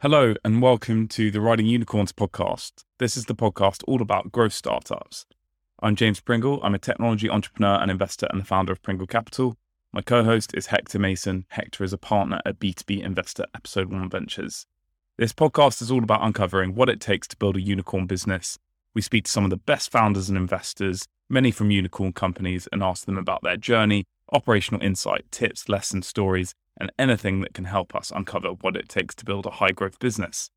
Hello, and welcome to the Riding Unicorns podcast. This is the podcast all about growth startups. I'm James Pringle. I'm a technology entrepreneur and investor and the founder of Pringle Capital. My co host is Hector Mason. Hector is a partner at B2B Investor Episode 1 Ventures. This podcast is all about uncovering what it takes to build a unicorn business. We speak to some of the best founders and investors, many from unicorn companies, and ask them about their journey, operational insight, tips, lessons, stories, and anything that can help us uncover what it takes to build a high growth business.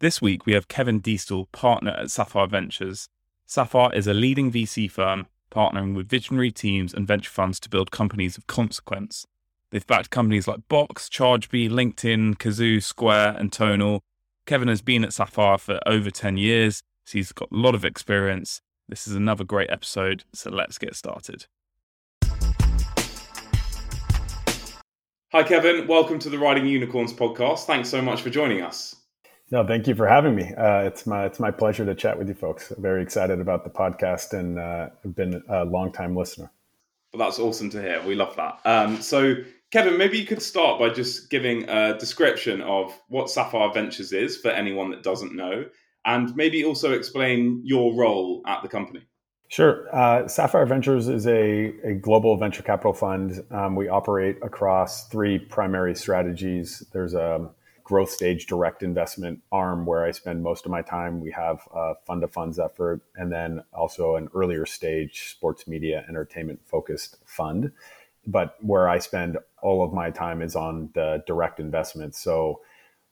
This week, we have Kevin Diestel, partner at Sapphire Ventures. Sapphire is a leading VC firm partnering with visionary teams and venture funds to build companies of consequence. They've backed companies like Box, ChargeBee, LinkedIn, Kazoo, Square, and Tonal. Kevin has been at Sapphire for over 10 years, so he's got a lot of experience. This is another great episode, so let's get started. Hi, Kevin. Welcome to the Riding Unicorns podcast. Thanks so much for joining us. No, thank you for having me. Uh, it's my it's my pleasure to chat with you folks. very excited about the podcast and uh, I've been a long time listener. Well, that's awesome to hear. We love that. Um, so, Kevin, maybe you could start by just giving a description of what Sapphire Ventures is for anyone that doesn't know, and maybe also explain your role at the company. Sure. Uh, Sapphire Ventures is a, a global venture capital fund. Um, we operate across three primary strategies. There's a growth stage direct investment arm where I spend most of my time. We have a fund of funds effort, and then also an earlier stage sports media entertainment focused fund. But where I spend all of my time is on the direct investment. So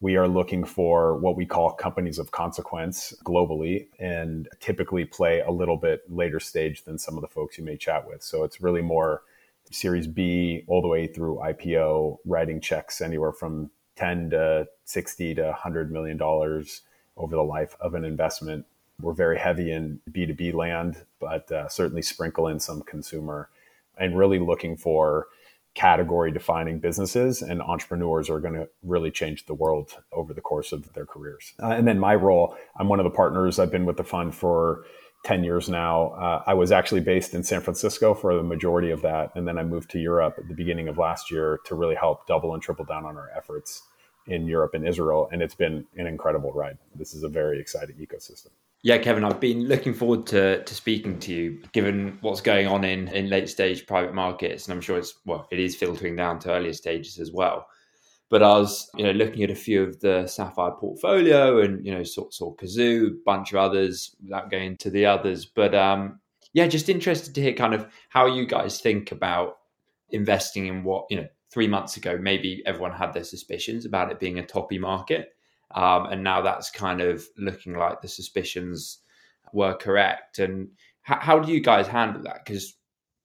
we are looking for what we call companies of consequence globally and typically play a little bit later stage than some of the folks you may chat with. So it's really more Series B all the way through IPO, writing checks anywhere from 10 to 60 to 100 million dollars over the life of an investment. We're very heavy in B2B land, but uh, certainly sprinkle in some consumer and really looking for category defining businesses and entrepreneurs are going to really change the world over the course of their careers. Uh, and then my role, I'm one of the partners. I've been with the fund for 10 years now. Uh, I was actually based in San Francisco for the majority of that. And then I moved to Europe at the beginning of last year to really help double and triple down on our efforts in Europe and Israel. And it's been an incredible ride. This is a very exciting ecosystem. Yeah, Kevin, I've been looking forward to to speaking to you, given what's going on in in late stage private markets, and I'm sure it's well, it is filtering down to earlier stages as well. But I was, you know, looking at a few of the Sapphire portfolio, and you know, saw, saw Kazoo, bunch of others, without going into the others. But um, yeah, just interested to hear kind of how you guys think about investing in what you know. Three months ago, maybe everyone had their suspicions about it being a toppy market um, and now that's kind of looking like the suspicions were correct. And how, how do you guys handle that? Because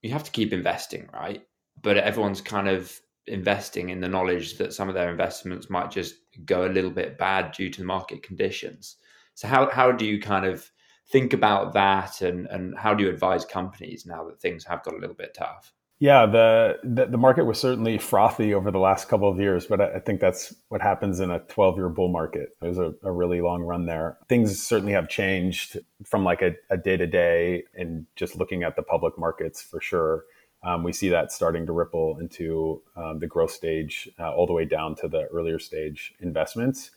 you have to keep investing, right? But everyone's kind of investing in the knowledge that some of their investments might just go a little bit bad due to the market conditions. So how how do you kind of think about that and and how do you advise companies now that things have got a little bit tough? Yeah, the, the, the market was certainly frothy over the last couple of years, but I, I think that's what happens in a 12 year bull market. Was a, a, really long run there. Things certainly have changed from like a day to day and just looking at the public markets for sure. Um, we see that starting to ripple into um, the growth stage, uh, all the way down to the earlier stage investments.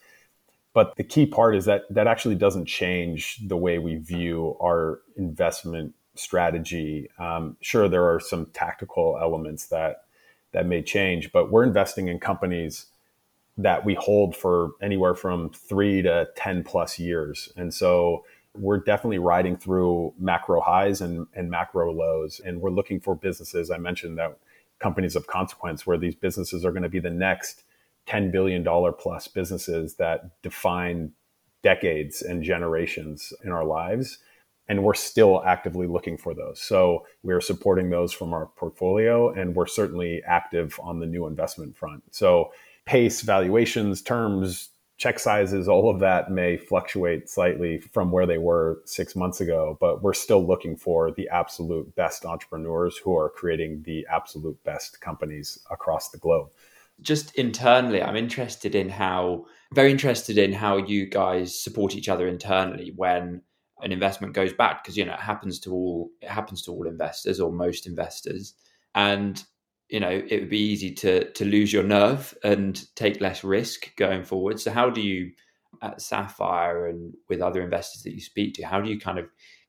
But the key part is that that actually doesn't change the way we view our investment strategy. Um, sure, there are some tactical elements that that may change, but we're investing in companies that we hold for anywhere from three to ten plus years, and so we're definitely riding through macro highs and, and macro lows, and we're looking for businesses. I mentioned that companies of consequence, where these businesses are going to be the next ten billion dollar plus businesses that define decades and generations in our lives and we're still actively looking for those. So we're supporting those from our portfolio, and we're certainly active on the new investment front. So pace, valuations, terms, check sizes, all of that may fluctuate slightly from where they were six months ago, but we're still looking for the absolute best entrepreneurs who are creating the absolute best companies across the globe. Just internally, I'm interested in how, very interested in how you guys support each other internally when an investment goes bad because you know it happens to all it happens to all investors or most investors and you know it would be easy to to lose your nerve and take less risk going forward. So how do you at Sapphire and with other investors that you speak to, how do you kind of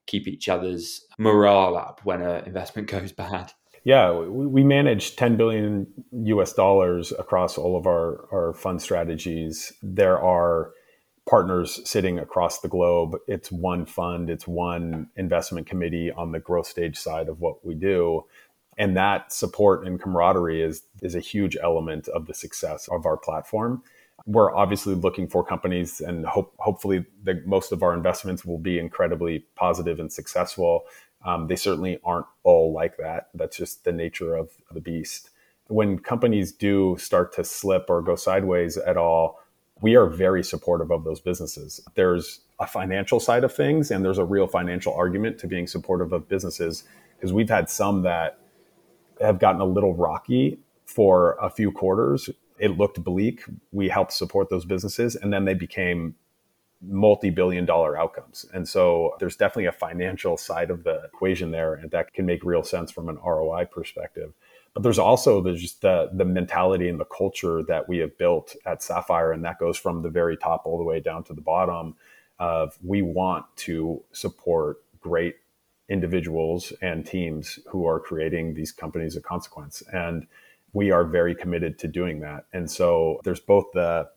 keep each other's morale up when an investment goes bad? Yeah, we manage 10 billion US dollars across all of our, our fund strategies. There are partners sitting across the globe. It's one fund, it's one investment committee on the growth stage side of what we do. And that support and camaraderie is, is a huge element of the success of our platform. We're obviously looking for companies, and hope, hopefully, the, most of our investments will be incredibly positive and successful. Um, they certainly aren't all like that. That's just the nature of the beast. When companies do start to slip or go sideways at all, we are very supportive of those businesses. There's a financial side of things, and there's a real financial argument to being supportive of businesses because we've had some that have gotten a little rocky for a few quarters. It looked bleak. We helped support those businesses, and then they became multi-billion dollar outcomes. And so there's definitely a financial side of the equation there, and that can make real sense from an ROI perspective. But there's also just the, the mentality and the culture that we have built at Sapphire, and that goes from the very top all the way down to the bottom. Of we want to support great individuals and teams who are creating these companies of consequence. And we are very committed to doing that. And so there's both the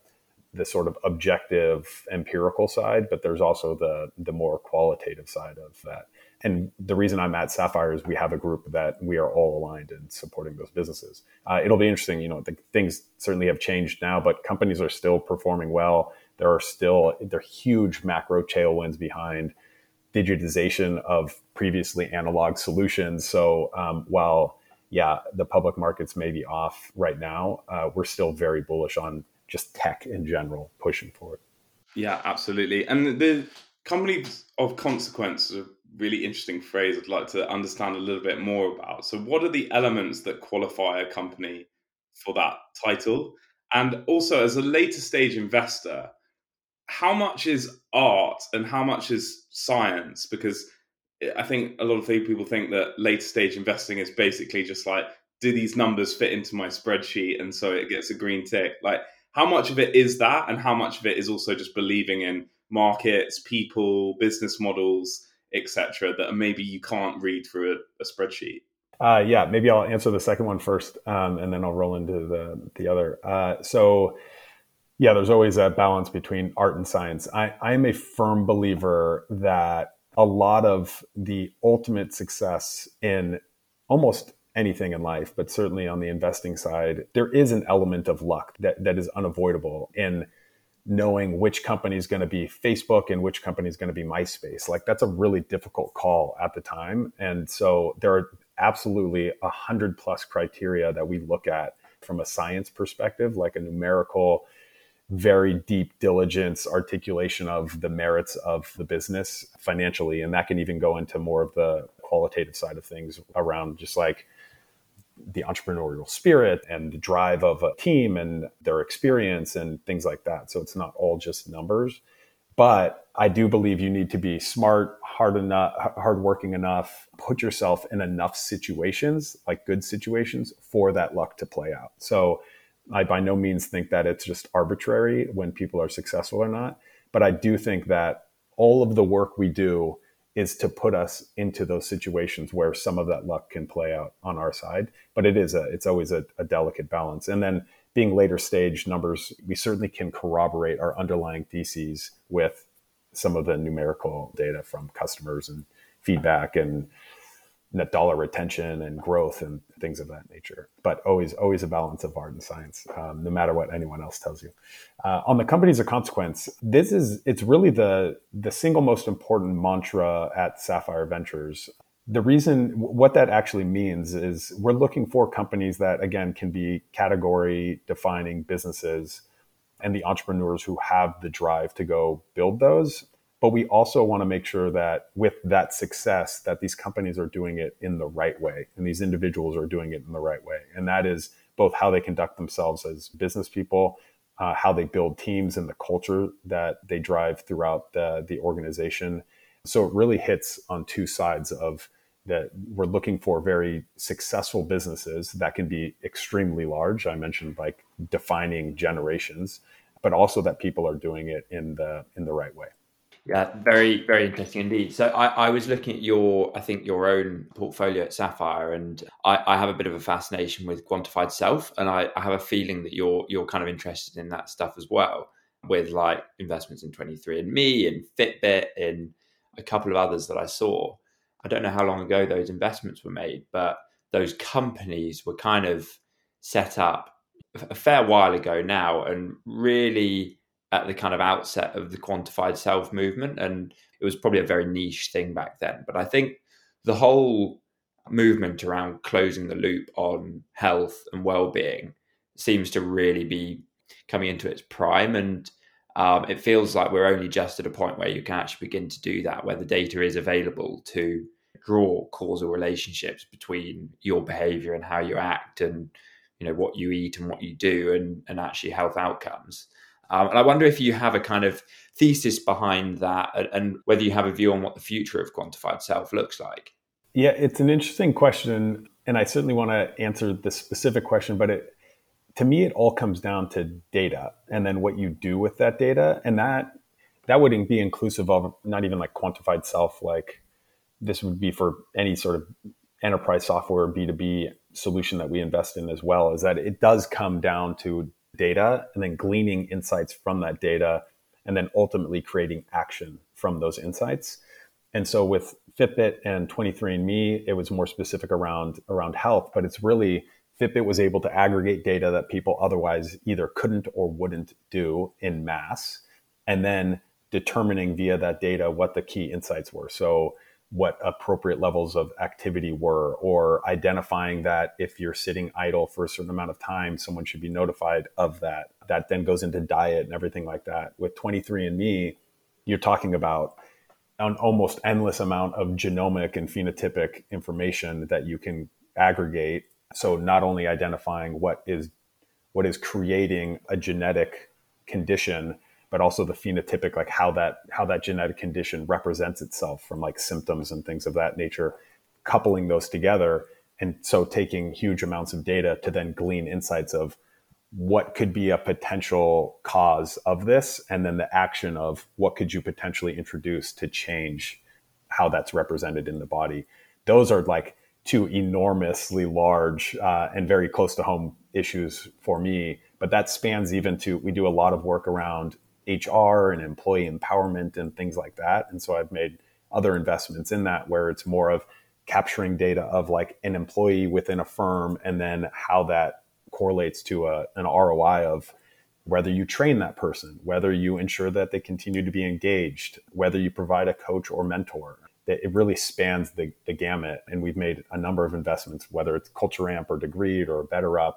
the sort of objective empirical side, but there's also the the more qualitative side of that. And the reason I'm at Sapphire is we have a group that we are all aligned in supporting those businesses. Uh, it'll be interesting, you know, the, things certainly have changed now, but companies are still performing well. There are still there are huge macro tailwinds behind digitization of previously analog solutions. So um, while yeah, the public markets may be off right now, uh, we're still very bullish on just tech in general pushing forward. Yeah, absolutely. And the companies of consequence really interesting phrase I'd like to understand a little bit more about. So, what are the elements that qualify a company for that title? And also, as a later stage investor, how much is art and how much is science? Because I think a lot of people think that later stage investing is basically just like, do these numbers fit into my spreadsheet? And so it gets a green tick. Like, how much of it is that? And how much of it is also just believing in markets, people, business models, etc., that maybe you can't read through a, a spreadsheet? Uh, yeah, maybe I'll answer the second one first, um, and then I'll roll into the the other. Uh, so, yeah, there's always a balance between art and science. I, I am a firm believer that a lot of the ultimate success in almost anything in life, but certainly on the investing side, there is an element of luck that, that is unavoidable in knowing which company is going to be Facebook and which company is going to be MySpace. Like that's a really difficult call at the time. And so there are absolutely a hundred plus criteria that we look at from a science perspective, like a numerical very deep diligence articulation of the merits of the business financially and that can even go into more of the qualitative side of things around just like the entrepreneurial spirit and the drive of a team and their experience and things like that so it's not all just numbers but i do believe you need to be smart hard enough hardworking enough put yourself in enough situations like good situations for that luck to play out so I by no means think that it's just arbitrary when people are successful or not. But I do think that all of the work we do is to put us into those situations where some of that luck can play out on our side. But it is a it's always a, a delicate balance. And then being later stage numbers, we certainly can corroborate our underlying theses with some of the numerical data from customers and feedback and net dollar retention and growth and things of that nature. But always, always a balance of art and science, um, no matter what anyone else tells you. Uh, on the companies of consequence, this is it's really the the single most important mantra at Sapphire Ventures. The reason what that actually means is we're looking for companies that again can be category defining businesses and the entrepreneurs who have the drive to go build those but we also want to make sure that with that success that these companies are doing it in the right way and these individuals are doing it in the right way and that is both how they conduct themselves as business people uh, how they build teams and the culture that they drive throughout the, the organization so it really hits on two sides of that we're looking for very successful businesses that can be extremely large. I mentioned like defining generations, but also that people are doing it in the in the right way. Yeah, very, very interesting indeed. So I, I was looking at your, I think your own portfolio at Sapphire, and I, I have a bit of a fascination with quantified self, and I, I have a feeling that you're you're kind of interested in that stuff as well, with like investments in 23andMe and Fitbit and a couple of others that I saw. I don't know how long ago those investments were made, but those companies were kind of set up a fair while ago now and really at the kind of outset of the quantified self movement. And it was probably a very niche thing back then. But I think the whole movement around closing the loop on health and well-being seems to really be coming into its prime and um, it feels like we're only just at a point where you can actually begin to do that, where the data is available to draw causal relationships between your behavior and how you act and you know what you eat and what you do and, and actually health outcomes. Um, and I wonder if you have a kind of thesis behind that and, and whether you have a view on what the future of quantified self looks like. Yeah, it's an interesting question. And I certainly want to answer the specific question, but it, to me, it all comes down to data and then what you do with that data. And that, that would be inclusive of not even like quantified self, like this would be for any sort of enterprise software B2B solution that we invest in as well, is that it does come down to data and then gleaning insights from that data and then ultimately creating action from those insights. And so with Fitbit and 23andMe, it was more specific around around health, but it's really Fitbit was able to aggregate data that people otherwise either couldn't or wouldn't do in mass, and then determining via that data what the key insights were. So what appropriate levels of activity were, or identifying that if you're sitting idle for a certain amount of time, someone should be notified of that. That then goes into diet and everything like that. With 23andMe, you're talking about an almost endless amount of genomic and phenotypic information that you can aggregate. So not only identifying what is what is creating a genetic condition, but also the phenotypic, like how that how that genetic condition represents itself from like symptoms and things of that nature, coupling those together, and so taking huge amounts of data to then glean insights of what could be a potential cause of this, and then the action of what could you potentially introduce to change how that's represented in the body. Those are like two enormously large uh, and very close to home issues for me but that spans even to we do a lot of work around HR and employee empowerment and things like that. And so I've made other investments in that where it's more of capturing data of like an employee within a firm and then how that correlates to a, an ROI of whether you train that person, whether you ensure that they continue to be engaged, whether you provide a coach or mentor. It really spans the, the gamut. And we've made a number of investments, whether it's Culture Amp or Degreed or BetterUp,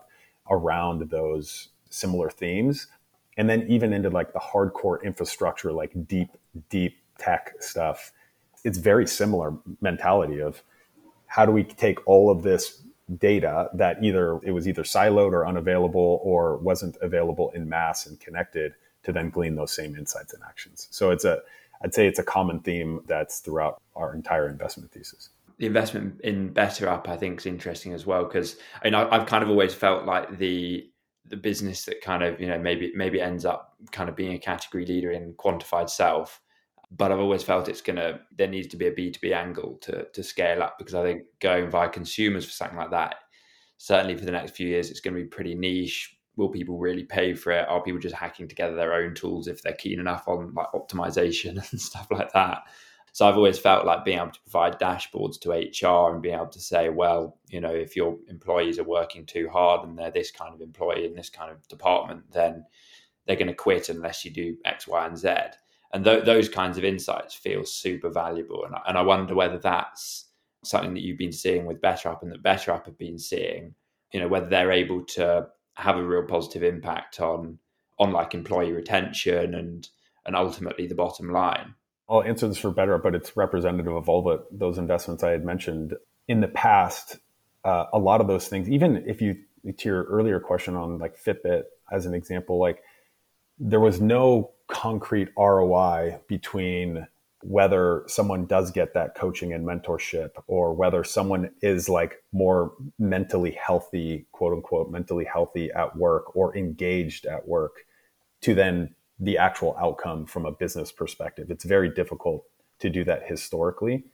around those similar themes and then even into like the hardcore infrastructure, like deep, deep tech stuff, it's very similar mentality of how do we take all of this data that either it was either siloed or unavailable or wasn't available in mass and connected to then glean those same insights and actions. So it's a, I'd say it's a common theme that's throughout our entire investment thesis the investment in BetterUp i think is interesting as well because I mean, i've kind of always felt like the the business that kind of you know maybe maybe ends up kind of being a category leader in quantified self but I've always felt it's gonna there needs to be a B2B angle to to scale up because I think going via consumers for something like that, certainly for the next few years, it's gonna be pretty niche. Will people really pay for it? Are people just hacking together their own tools if they're keen enough on like optimization and stuff like that? So I've always felt like being able to provide dashboards to HR and being able to say, well, you know, if your employees are working too hard and they're this kind of employee in this kind of department, then they're going to quit unless you do X, Y, and Z. And th- those kinds of insights feel super valuable. And, and I wonder whether that's something that you've been seeing with BetterUp and that BetterUp have been seeing, you know, whether they're able to have a real positive impact on on like employee retention and and ultimately the bottom line. I'll answer this for better, but it's representative of all the, those investments I had mentioned in the past. Uh, a lot of those things, even if you to your earlier question on like Fitbit as an example, like there was no concrete ROI between whether someone does get that coaching and mentorship or whether someone is like more mentally healthy, quote unquote, mentally healthy at work or engaged at work to then the actual outcome from a business perspective. It's very difficult to do that historically.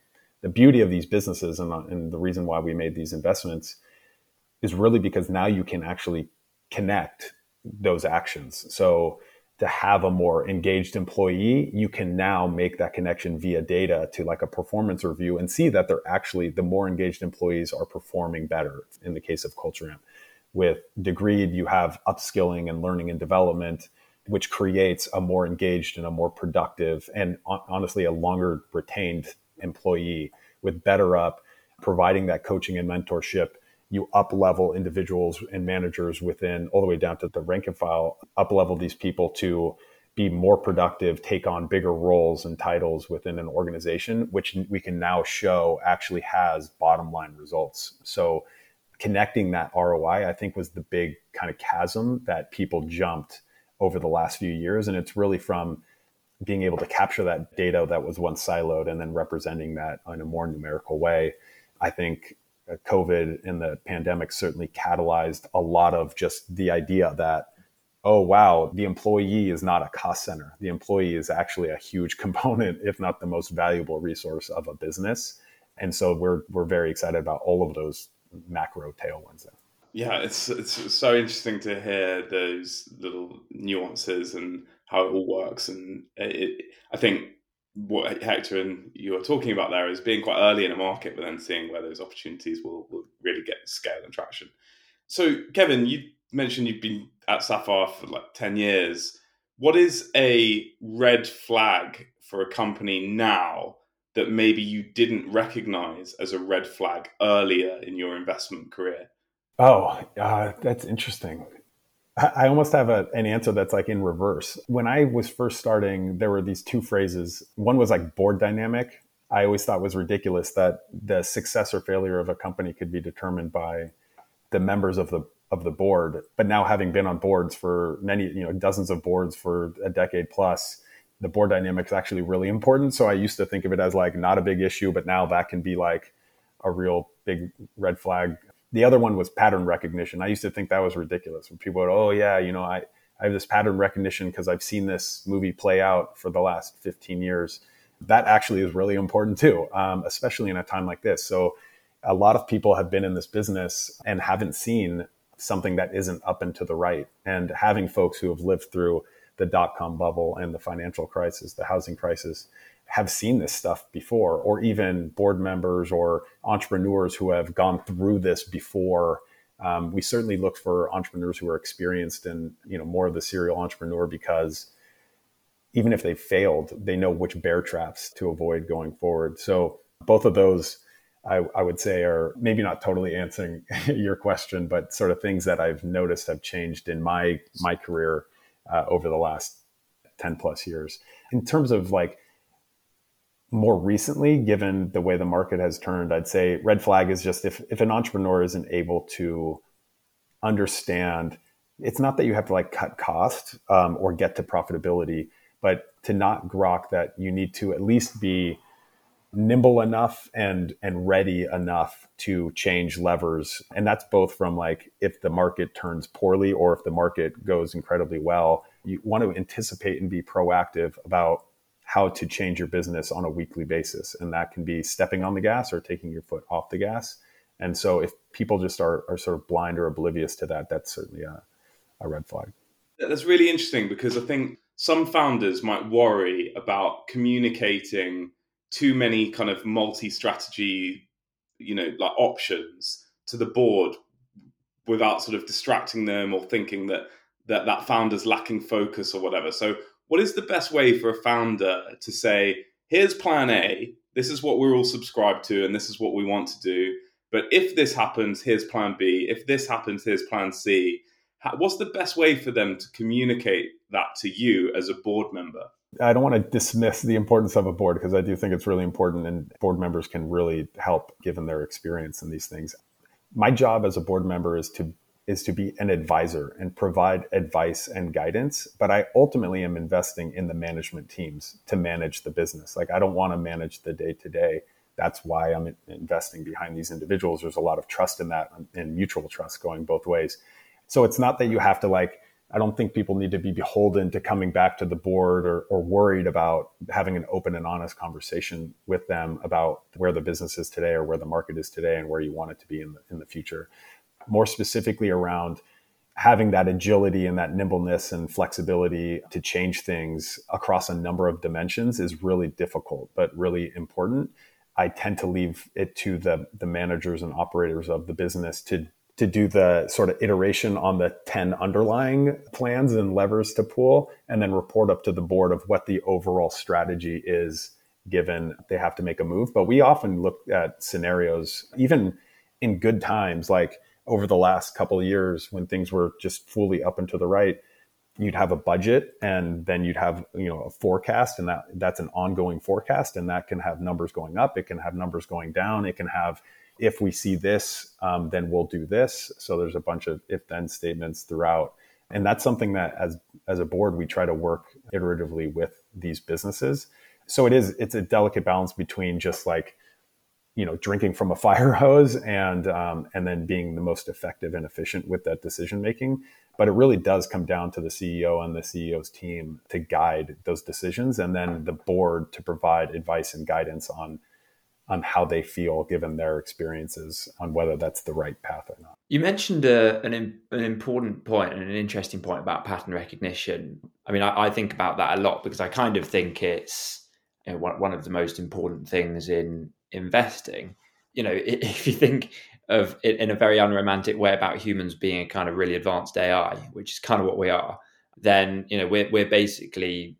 The beauty of these businesses and, uh, and the reason why we made these investments is really because now you can actually connect those actions. So to have a more engaged employee, you can now make that connection via data to like a performance review and see that they're actually the more engaged employees are performing better in the case of Culture Amp. With Degreed, you have upskilling and learning and development, which creates a more engaged and a more productive and honestly a longer retained employee with BetterUp, providing that coaching and mentorship you up level individuals and managers within all the way down to the rank and file, up level these people to be more productive, take on bigger roles and titles within an organization, which we can now show actually has bottom line results. So connecting that ROI, I think, was the big kind of chasm that people jumped over the last few years. And it's really from being able to capture that data that was once siloed and then representing that in a more numerical way. I think uh, COVID and the pandemic certainly catalyzed a lot of just the idea that, oh, wow, the employee is not a cost center. The employee is actually a huge component, if not the most valuable resource of a business. And so we're, we're very excited about all of those macro tailwinds there. Yeah, it's it's so interesting to hear those little nuances and how it all works. And it, I think what Hector and you are talking about there is being quite early in a market, but then seeing where those opportunities will, will really get scale and traction. So, Kevin, you mentioned you've been at Sapphire for like 10 years. What is a red flag for a company now that maybe you didn't recognize as a red flag earlier in your investment career? Oh, uh, that's interesting. I almost have a, an answer that's like in reverse. When I was first starting, there were these two phrases. One was like board dynamic. I always thought was ridiculous that the success or failure of a company could be determined by the members of the of the board. But now having been on boards for many, you know, dozens of boards for a decade plus, the board dynamic is actually really important. So I used to think of it as like not a big issue, but now that can be like a real big red flag the other one was pattern recognition. I used to think that was ridiculous. When people would, oh yeah, you know, I, I have this pattern recognition because I've seen this movie play out for the last 15 years. That actually is really important too, um, especially in a time like this. So a lot of people have been in this business and haven't seen something that isn't up and to the right. And having folks who have lived through the dot com bubble and the financial crisis, the housing crisis, have seen this stuff before, or even board members or entrepreneurs who have gone through this before. Um, we certainly look for entrepreneurs who are experienced and you know more of the serial entrepreneur because even if they failed, they know which bear traps to avoid going forward. So both of those, I, I would say, are maybe not totally answering your question, but sort of things that I've noticed have changed in my my career uh, over the last ten plus years. In terms of like more recently, given the way the market has turned, I'd say red flag is just if, if an entrepreneur isn't able to understand, it's not that you have to like cut cost um, or get to profitability, but to not grok that you need to at least be nimble enough and and ready enough to change levers. And that's both from like if the market turns poorly or if the market goes incredibly well you want to anticipate and be proactive about how to change your business on a weekly basis. And that can be stepping on the gas or taking your foot off the gas. And so if people just are, are sort of blind or oblivious to that, that's certainly a, a red flag. That's really interesting because I think some founders might worry about communicating too many kind of multi-strategy, you know, like options to the board without sort of distracting them or thinking that that that founder's lacking focus or whatever. So what is the best way for a founder to say, here's plan A, this is what we're all subscribed to, and this is what we want to do. But if this happens, here's plan B. If this happens, here's plan C. What's the best way for them to communicate that to you as a board member? I don't want to dismiss the importance of a board because I do think it's really important and board members can really help given their experience in these things. My job as a board member is to is to be an advisor and provide advice and guidance. But I ultimately am investing in the management teams to manage the business. Like I don't want to manage the day to day. That's why I'm investing behind these individuals. There's a lot of trust in that and mutual trust going both ways. So it's not that you have to like, I don't think people need to be beholden to coming back to the board or, or worried about having an open and honest conversation with them about where the business is today or where the market is today and where you want it to be in the, in the future more specifically around having that agility and that nimbleness and flexibility to change things across a number of dimensions is really difficult, but really important. I tend to leave it to the, the managers and operators of the business to, to do the sort of iteration on the 10 underlying plans and levers to pull, and then report up to the board of what the overall strategy is given they have to make a move. But we often look at scenarios, even in good times, like over the last couple of years when things were just fully up and to the right you'd have a budget and then you'd have you know a forecast and that that's an ongoing forecast and that can have numbers going up. It can have numbers going down. It can have if we see this um, then we'll do this. So there's a bunch of if then statements throughout. And that's something that as as a board we try to work iteratively with these businesses. So it is it's a delicate balance between just like you know drinking from a fire hose and um, and then being the most effective and efficient with that decision making. But it really does come down to the ceo and the ceo's team to guide those decisions and then the board to provide advice and guidance on on how they feel given their experiences on whether that's the right path or not. You mentioned uh, an, an important point and an interesting point about pattern recognition. I mean I, I think about that a lot because i kind of think it's you know, one of the most important things in investing, you know, if you think of it in a very unromantic way about humans being a kind of really advanced AI, which is kind of what we are, then you know we're we're basically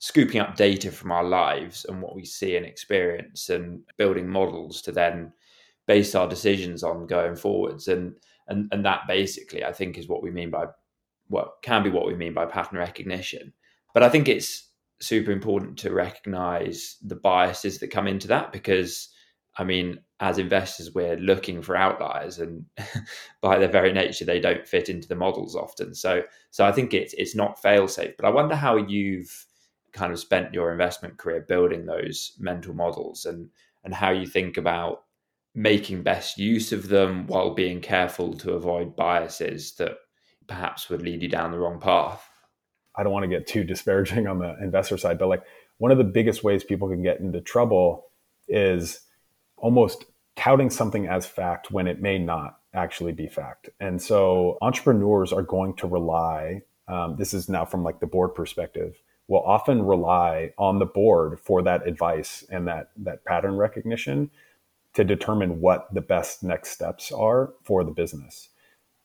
scooping up data from our lives and what we see and experience and building models to then base our decisions on going forwards and and and that basically I think is what we mean by what can be what we mean by pattern recognition. But I think it's super important to recognize the biases that come into that because I mean, as investors, we're looking for outliers, and by their very nature, they don't fit into the models often. So, so I think it's it's not fail safe. But I wonder how you've kind of spent your investment career building those mental models, and and how you think about making best use of them while being careful to avoid biases that perhaps would lead you down the wrong path. I don't want to get too disparaging on the investor side, but like one of the biggest ways people can get into trouble is almost touting something as fact when it may not actually be fact. And so entrepreneurs are going to rely, um, this is now from like the board perspective, will often rely on the board for that advice and that that pattern recognition to determine what the best next steps are for the business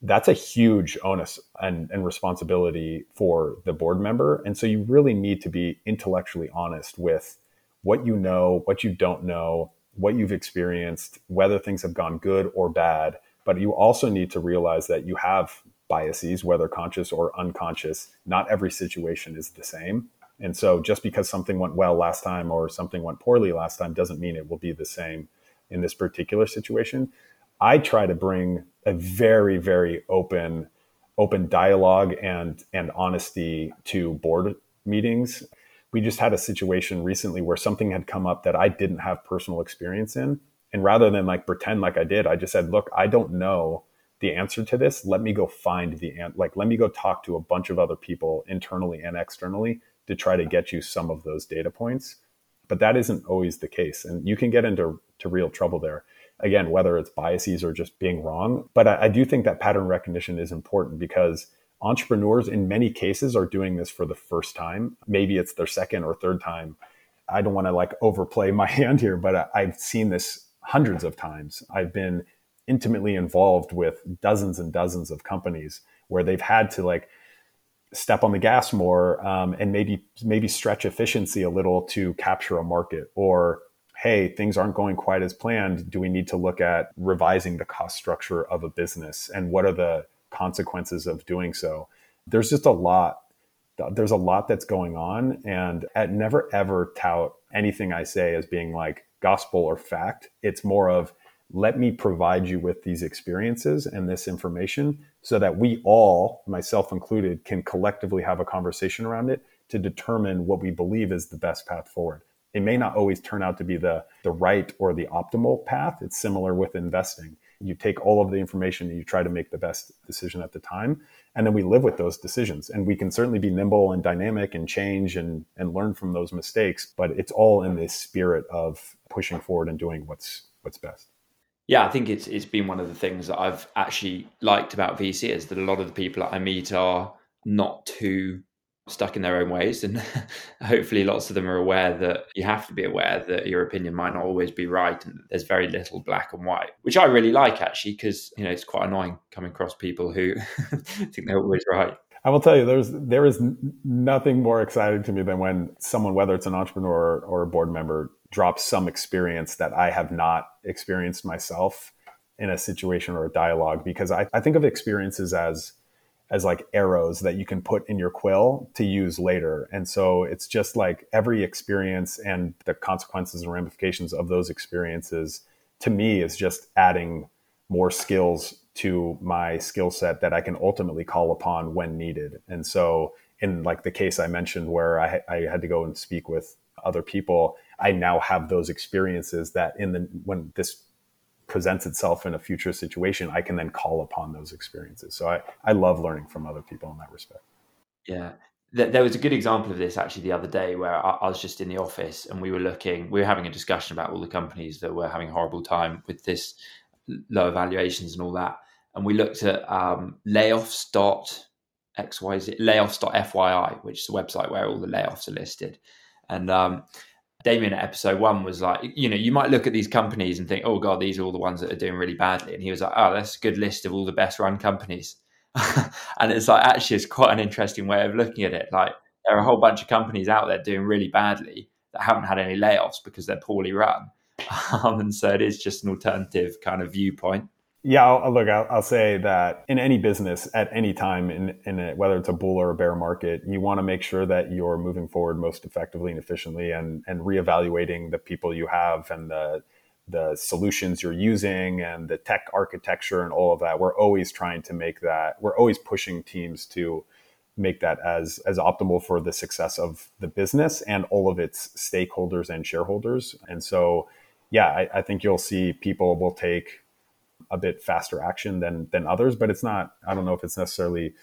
that's a huge onus and, and responsibility for the board member. And so you really need to be intellectually honest with what you know, what you don't know, what you've experienced, whether things have gone good or bad. But you also need to realize that you have biases, whether conscious or unconscious. Not every situation is the same. And so just because something went well last time or something went poorly last time doesn't mean it will be the same in this particular situation. I try to bring a very, very open, open dialogue and and honesty to board meetings. We just had a situation recently where something had come up that I didn't have personal experience in. And rather than like pretend like I did, I just said, look, I don't know the answer to this. Let me go find the an- like let me go talk to a bunch of other people internally and externally to try to get you some of those data points. But that isn't always the case. And you can get into to real trouble there again, whether it's biases or just being wrong. But I, I do think that pattern recognition is important because entrepreneurs in many cases are doing this for the first time. Maybe it's their second or third time. I don't want to like overplay my hand here, but I, have seen this hundreds of times. I've been intimately involved with dozens and dozens of companies where they've had to like step on the gas more um, and maybe maybe stretch efficiency a little to capture a market or hey, things aren't going quite as planned. Do we need to look at revising the cost structure of a business? And what are the consequences of doing so? There's just a lot. There's a lot that's going on. And at never ever tout anything I say as being like gospel or fact. It's more of let me provide you with these experiences and this information so that we all, myself included, can collectively have a conversation around it to determine what we believe is the best path forward. It may not always turn out to be the, the right or the optimal path. It's similar with investing. You take all of the information and you try to make the best decision at the time. And then we live with those decisions. And we can certainly be nimble and dynamic and change and, and learn from those mistakes. But it's all in this spirit of pushing forward and doing what's what's best. Yeah, I think it's it's been one of the things that I've actually liked about VC is that a lot of the people that I meet are not too stuck in their own ways and hopefully lots of them are aware that you have to be aware that your opinion might not always be right and there's very little black and white which i really like actually because you know it's quite annoying coming across people who think they're always right I will tell you, there's there is nothing more exciting to me than when someone, whether it's an entrepreneur or a board member, drops some experience that I have not experienced myself in a situation or a dialogue. Because I, I think of experiences as as like arrows that you can put in your quill to use later. And so it's just like every experience and the consequences and ramifications of those experiences to me is just adding more skills to my skill set that I can ultimately call upon when needed. And so, in like the case I mentioned where I, I had to go and speak with other people, I now have those experiences that in the when this presents itself in a future situation, I can then call upon those experiences. So I, I love learning from other people in that respect. Yeah. There was a good example of this actually the other day where I was just in the office and we were looking, we were having a discussion about all the companies that were having a horrible time with this low valuations and all that. And we looked at um, layoffs.xyz, layoffs.fyi, which is a website where all the layoffs are listed. And um, Damien at episode one was like, you know, you might look at these companies and think, oh God, these are all the ones that are doing really badly. And he was like, oh, that's a good list of all the best run companies. and it's like, actually, it's quite an interesting way of looking at it. Like, there are a whole bunch of companies out there doing really badly that haven't had any layoffs because they're poorly run. Um, and so it is just an alternative kind of viewpoint. Yeah, I'll, look, I'll, I'll, say that in any business at any time, in, in a, whether it's a bull or a bear market, you want to make sure that you're moving forward most effectively and efficiently, and and reevaluating the people you have and the the solutions you're using and the tech architecture and all of that. We're always trying to make that. We're always pushing teams to make that as as optimal for the success of the business and all of its stakeholders and shareholders. And so, yeah, I, I think you'll see people will take a bit faster action than than others, but it's not. I don't know if it's necessarily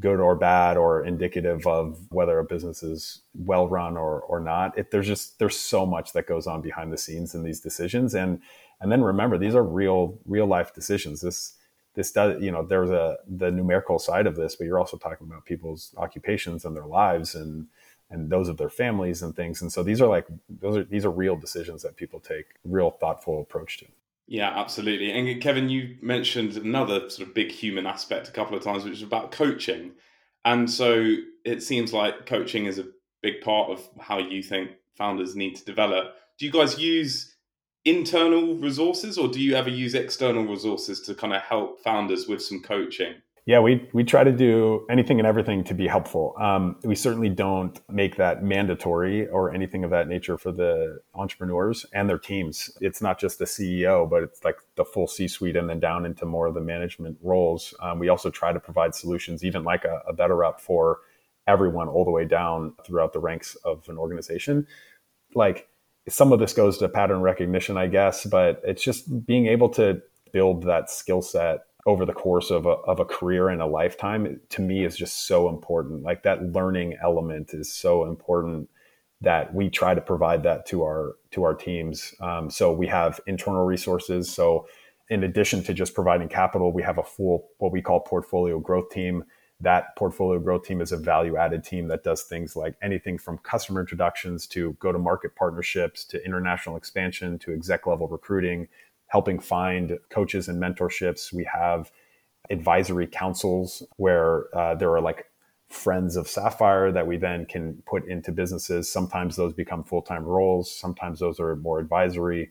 good or bad or indicative of whether a business is well run or or not. It, there's just there's so much that goes on behind the scenes in these decisions, and and then remember these are real real life decisions. This this does you know there's a the numerical side of this, but you're also talking about people's occupations and their lives and and those of their families and things. And so these are like those are these are real decisions that people take real thoughtful approach to. Yeah, absolutely. And uh, Kevin, you mentioned another sort of big human aspect a couple of times, which is about coaching. And so it seems like coaching is a big part of how you think founders need to develop. Do you guys use internal resources or do you ever use external resources to kind of help founders with some coaching? Yeah, we we try to do anything and everything to be helpful. Um, we certainly don't make that mandatory or anything of that nature for the entrepreneurs and their teams. It's not just the CEO, but it's like the full C-suite and then down into more of the management roles. Um, we also try to provide solutions, even like a, a BetterUp for everyone all the way down throughout the ranks of an organization. Like some of this goes to pattern recognition, I guess, but it's just being able to build that skill set over the course of a, of a career and a lifetime to me is just so important. Like that learning element is so important that we try to provide that to our to our teams. Um, so we have internal resources. So in addition to just providing capital we have a full what we call portfolio growth team. That portfolio growth team is a value added team that does things like anything from customer introductions to go to market partnerships to international expansion to exec level recruiting helping find coaches and mentorships. We have advisory councils where uh, there are like friends of Sapphire that we then can put into businesses. Sometimes those become full time roles, sometimes those are more advisory.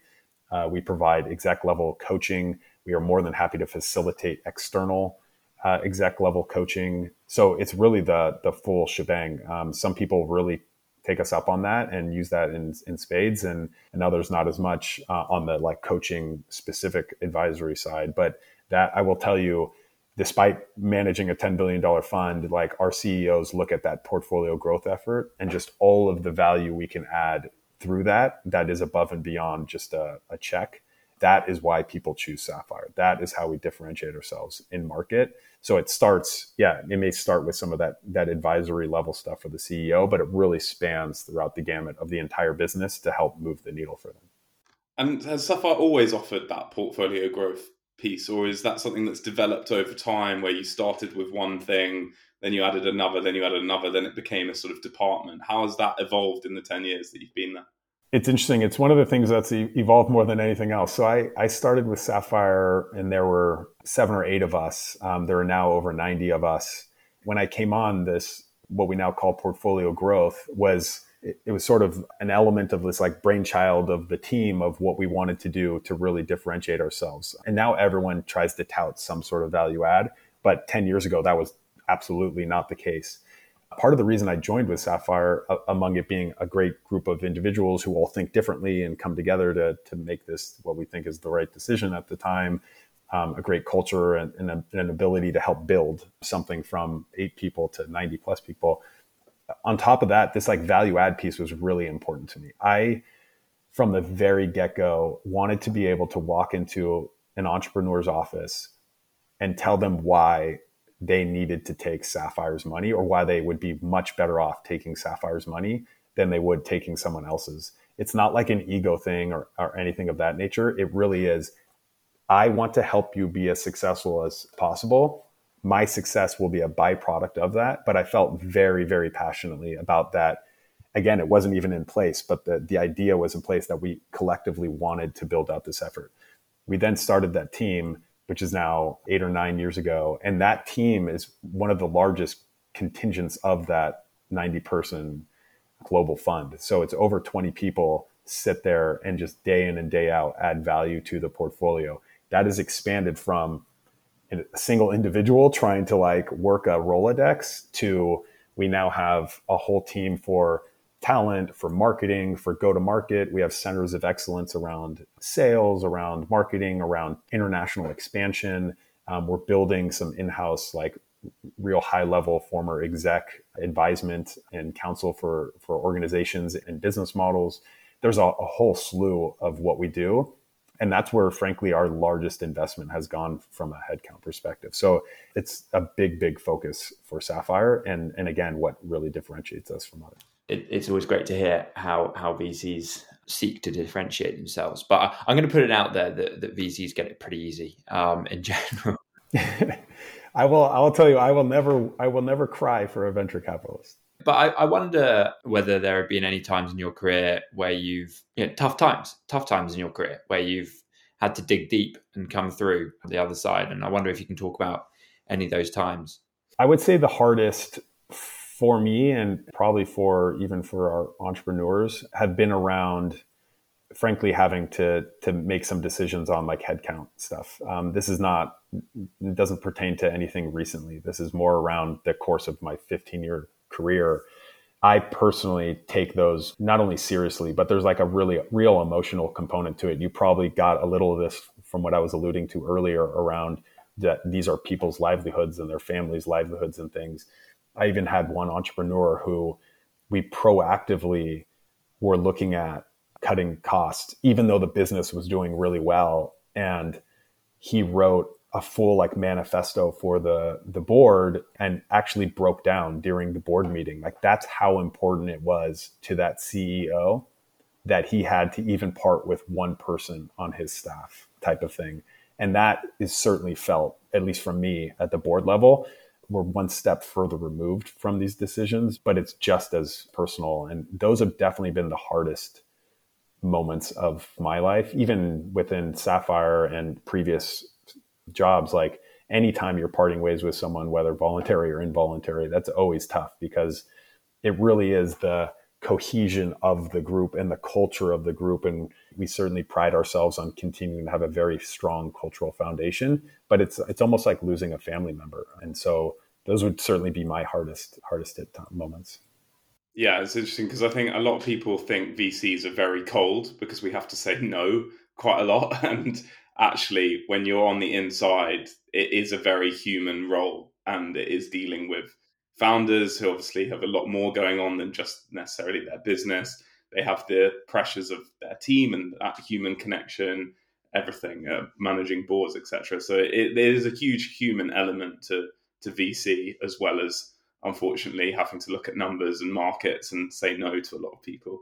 Uh, we provide exec level coaching. We are more than happy to facilitate external uh, exec level coaching. So it's really the the full shebang. Um, some people really take us up on that and use that in, in spades and, and others not as much uh, on the like coaching specific advisory side. But that I will tell you, despite managing a $10 billion fund, like our CEOs look at that portfolio growth effort and just all of the value we can add through that, that is above and beyond just a, a check. That is why people choose Sapphire. That is how we differentiate ourselves in market. So it starts, yeah, it may start with some of that that advisory level stuff for the CEO, but it really spans throughout the gamut of the entire business to help move the needle for them. And has Sapphire always offered that portfolio growth piece, or is that something that's developed over time where you started with one thing, then you added another, then you added another, then it became a sort of department? How has that evolved in the 10 years that you've been there? It's interesting. It's one of the things that's evolved more than anything else. So I, I started with Sapphire and there were seven or eight of us. Um, there are now over 90 of us. When I came on this, what we now call portfolio growth was it, it was sort of an element of this like brainchild of the team of what we wanted to do to really differentiate ourselves. And now everyone tries to tout some sort of value add. But 10 years ago, that was absolutely not the case part of the reason I joined with Sapphire, uh, among it being a great group of individuals who all think differently and come together to, to make this what we think is the right decision at the time, um, a great culture and, and a, an ability to help build something from eight people to 90 plus people. On top of that, this like value add piece was really important to me. I, from the very get go, wanted to be able to walk into an entrepreneur's office and tell them why they needed to take Sapphire's money or why they would be much better off taking Sapphire's money than they would taking someone else's. It's not like an ego thing or, or anything of that nature. It really is I want to help you be as successful as possible. My success will be a byproduct of that. But I felt very, very passionately about that. Again, it wasn't even in place, but the, the idea was in place that we collectively wanted to build out this effort. We then started that team which is now eight or nine years ago. And that team is one of the largest contingents of that 90 person global fund. So it's over 20 people sit there and just day in and day out add value to the portfolio. That is expanded from a single individual trying to like work a Rolodex to we now have a whole team for talent, for marketing, for go to market. We have centers of excellence around sales, around marketing, around international expansion. Um, we're building some in house, like real high level former exec advisement and counsel for, for organizations and business models. There's a, a whole slew of what we do and that's where frankly our largest investment has gone from a headcount perspective so it's a big big focus for sapphire and and again what really differentiates us from others it, it's always great to hear how how VCs seek to differentiate themselves. But I, am going to put it out there that, that VCs get it pretty easy um, in general. I will. I will tell you. I will never. I will never cry for a venture capitalist. But I, I wonder whether there have been any times in your career where you've you know, tough times, tough times in your career where you've had to dig deep and come through the other side. And I wonder if you can talk about any of those times. I would say the hardest for me and probably for even for our entrepreneurs have been around frankly having to to make some decisions on like headcount stuff. Um, this is not it doesn't pertain to anything recently. This is more around the course of my 15 year career. I personally take those not only seriously but there's like a really real emotional component to it. You probably got a little of this from what i was alluding to earlier around that these are people's livelihoods and their families livelihoods and things I even had one entrepreneur who we proactively were looking at cutting costs, even though the business was doing really well. And he wrote a full like manifesto for the the board and actually broke down during the board meeting. Like that's how important it was to that CEO that he had to even part with one person on his staff type of thing. And that is certainly felt, at least from me at the board level we're one step further removed from these decisions, but it's just as personal. And those have definitely been the hardest moments of my life, even within Sapphire and previous jobs. Like anytime you're parting ways with someone, whether voluntary or involuntary, that's always tough because it really is the cohesion of the group and the culture of the group. And we certainly pride ourselves on continuing to have a very strong cultural foundation, but it's, it's almost like losing a family member. And so those would certainly be my hardest, hardest hit moments. Yeah, it's interesting because I think a lot of people think VCs are very cold because we have to say no quite a lot. And actually, when you're on the inside, it is a very human role and it is dealing with founders who obviously have a lot more going on than just necessarily their business. They have the pressures of their team and that human connection, everything, uh, managing boards, etc. So it, there is a huge human element to to VC as well as unfortunately having to look at numbers and markets and say no to a lot of people.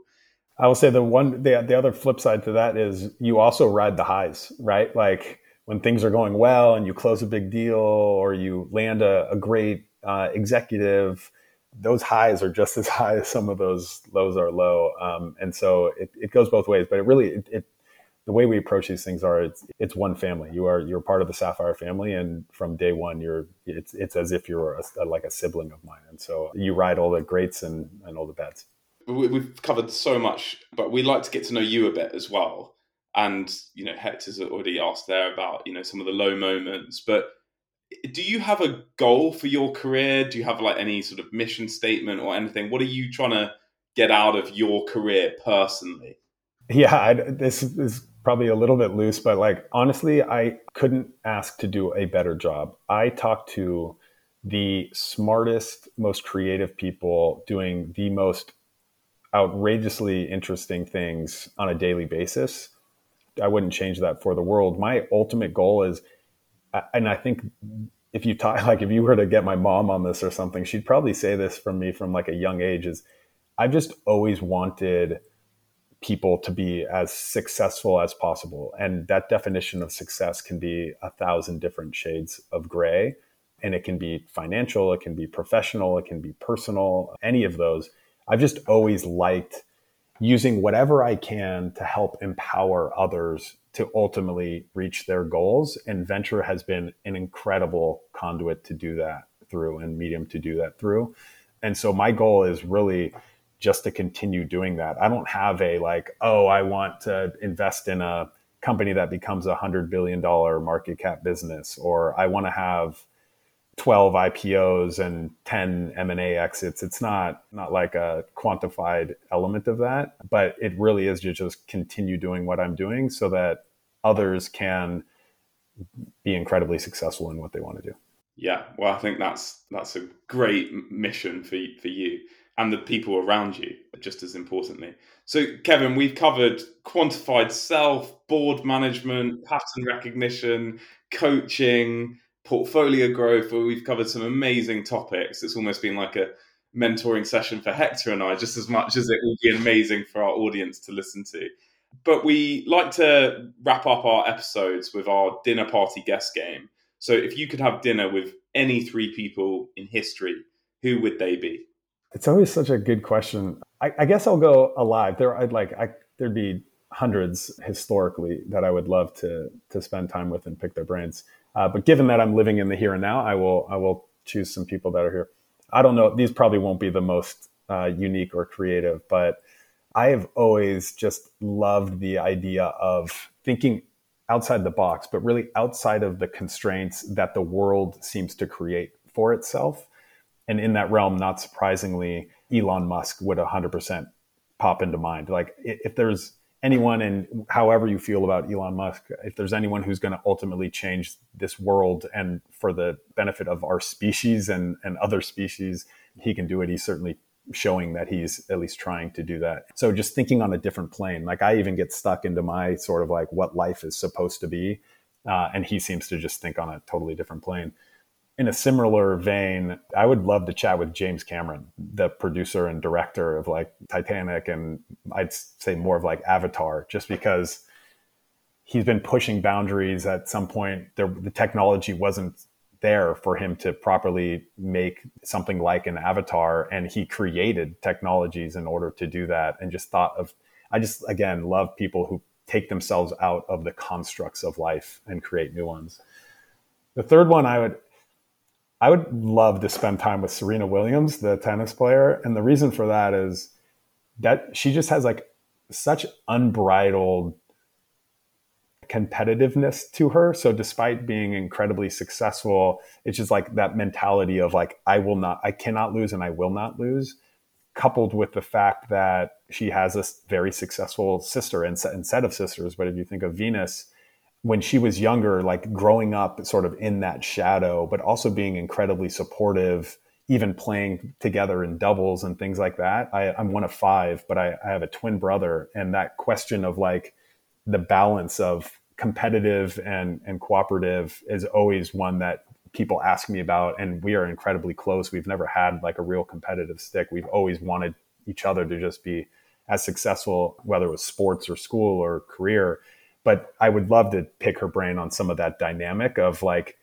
I will say the one the, the other flip side to that is you also ride the highs, right? Like when things are going well and you close a big deal or you land a, a great uh, executive, those highs are just as high as some of those lows are low. Um, and so it, it goes both ways, but it really, it, it, the way we approach these things are it's, it's one family. You are, you're part of the Sapphire family. And from day one, you're, it's, it's as if you're a, like a sibling of mine. And so you ride all the greats and, and all the bads. We've covered so much, but we'd like to get to know you a bit as well. And, you know, Hector's already asked there about, you know, some of the low moments, but do you have a goal for your career? Do you have like any sort of mission statement or anything? What are you trying to get out of your career personally? Yeah, I, this is probably a little bit loose, but like honestly, I couldn't ask to do a better job. I talk to the smartest, most creative people doing the most outrageously interesting things on a daily basis. I wouldn't change that for the world. My ultimate goal is and I think if you talk like if you were to get my mom on this or something, she'd probably say this from me from like a young age is I've just always wanted people to be as successful as possible. And that definition of success can be a thousand different shades of gray. And it can be financial, it can be professional, it can be personal, any of those. I've just always liked using whatever I can to help empower others to ultimately reach their goals. And venture has been an incredible conduit to do that through and medium to do that through. And so my goal is really just to continue doing that. I don't have a like, oh, I want to invest in a company that becomes a hundred billion dollar market cap business, or I want to have 12 IPOs and 10 M&A exits. It's not not like a quantified element of that, but it really is to just continue doing what I'm doing so that others can be incredibly successful in what they want to do. Yeah, well, I think that's that's a great mission for for you and the people around you, just as importantly. So, Kevin, we've covered quantified self, board management, pattern recognition, coaching, portfolio growth, where we've covered some amazing topics. It's almost been like a mentoring session for Hector and I, just as much as it will be amazing for our audience to listen to. But we like to wrap up our episodes with our dinner party guest game. So if you could have dinner with any three people in history, who would they be? It's always such a good question. I, I guess I'll go alive. There, I'd like I, there'd be hundreds historically that I would love to to spend time with and pick their brains. Uh, but given that I'm living in the here and now, I will I will choose some people that are here. I don't know; these probably won't be the most uh, unique or creative, but I have always just loved the idea of thinking outside the box, but really outside of the constraints that the world seems to create for itself. And in that realm, not surprisingly, Elon Musk would 100% pop into mind. Like if there's anyone and however you feel about Elon Musk, if there's anyone who's going to ultimately change this world and for the benefit of our species and, and other species, he can do it. He's certainly showing that he's at least trying to do that. So just thinking on a different plane, like I even get stuck into my sort of like what life is supposed to be. Uh, and he seems to just think on a totally different plane in a similar vein, I would love to chat with James Cameron, the producer and director of like Titanic, and I'd say more of like Avatar, just because he's been pushing boundaries. At some point, there, the technology wasn't there for him to properly make something like an avatar, and he created technologies in order to do that. And just thought of, I just again love people who take themselves out of the constructs of life and create new ones. The third one I would I would love to spend time with Serena Williams, the tennis player. And the reason for that is that she just has like such unbridled competitiveness to her. So despite being incredibly successful, it's just like that mentality of like, I will not, I cannot lose and I will not lose. coupled with the fact that she has a very successful sister and, set of sisters. But if you think of Venus, when she was younger, like growing up sort of in that shadow, but also being incredibly supportive, even playing together in doubles and things like that. I, am one of five, but I, I have a twin brother. And that question of like the balance of competitive and, and cooperative is always one that people ask me about. And we are incredibly close. We've never had like a real competitive stick. We've always wanted each other to just be as successful, whether it was sports or school or career but I would love to pick her brain on some of that dynamic of like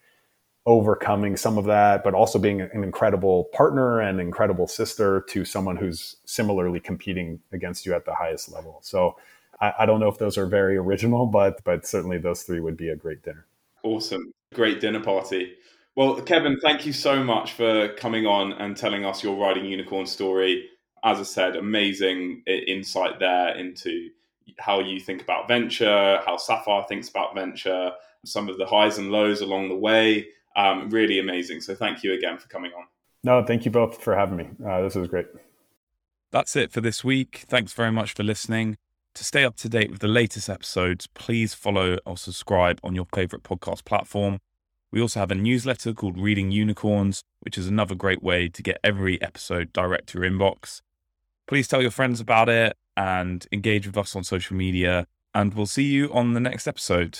overcoming some of that, but also being an incredible partner and incredible sister to someone who's similarly competing against you at the highest level. So I, I don't know if those are very original, but but certainly those three would be a great dinner. Awesome. Great dinner party. Well, Kevin, thank you so much for coming on and telling us your riding unicorn story. As I said, amazing insight there into how you think about venture, how Sapphire thinks about venture, some of the highs and lows along the way. Um, really amazing. So thank you again for coming on. No, thank you both for having me. Uh, this was great. That's it for this week. Thanks very much for listening. To stay up to date with the latest episodes, please follow or subscribe on your favorite podcast platform. We also have a newsletter called Riding Unicorns, which is another great way to get every episode direct to your inbox. Please tell your friends about it and engage with us on social media. And we'll see you on the next episode.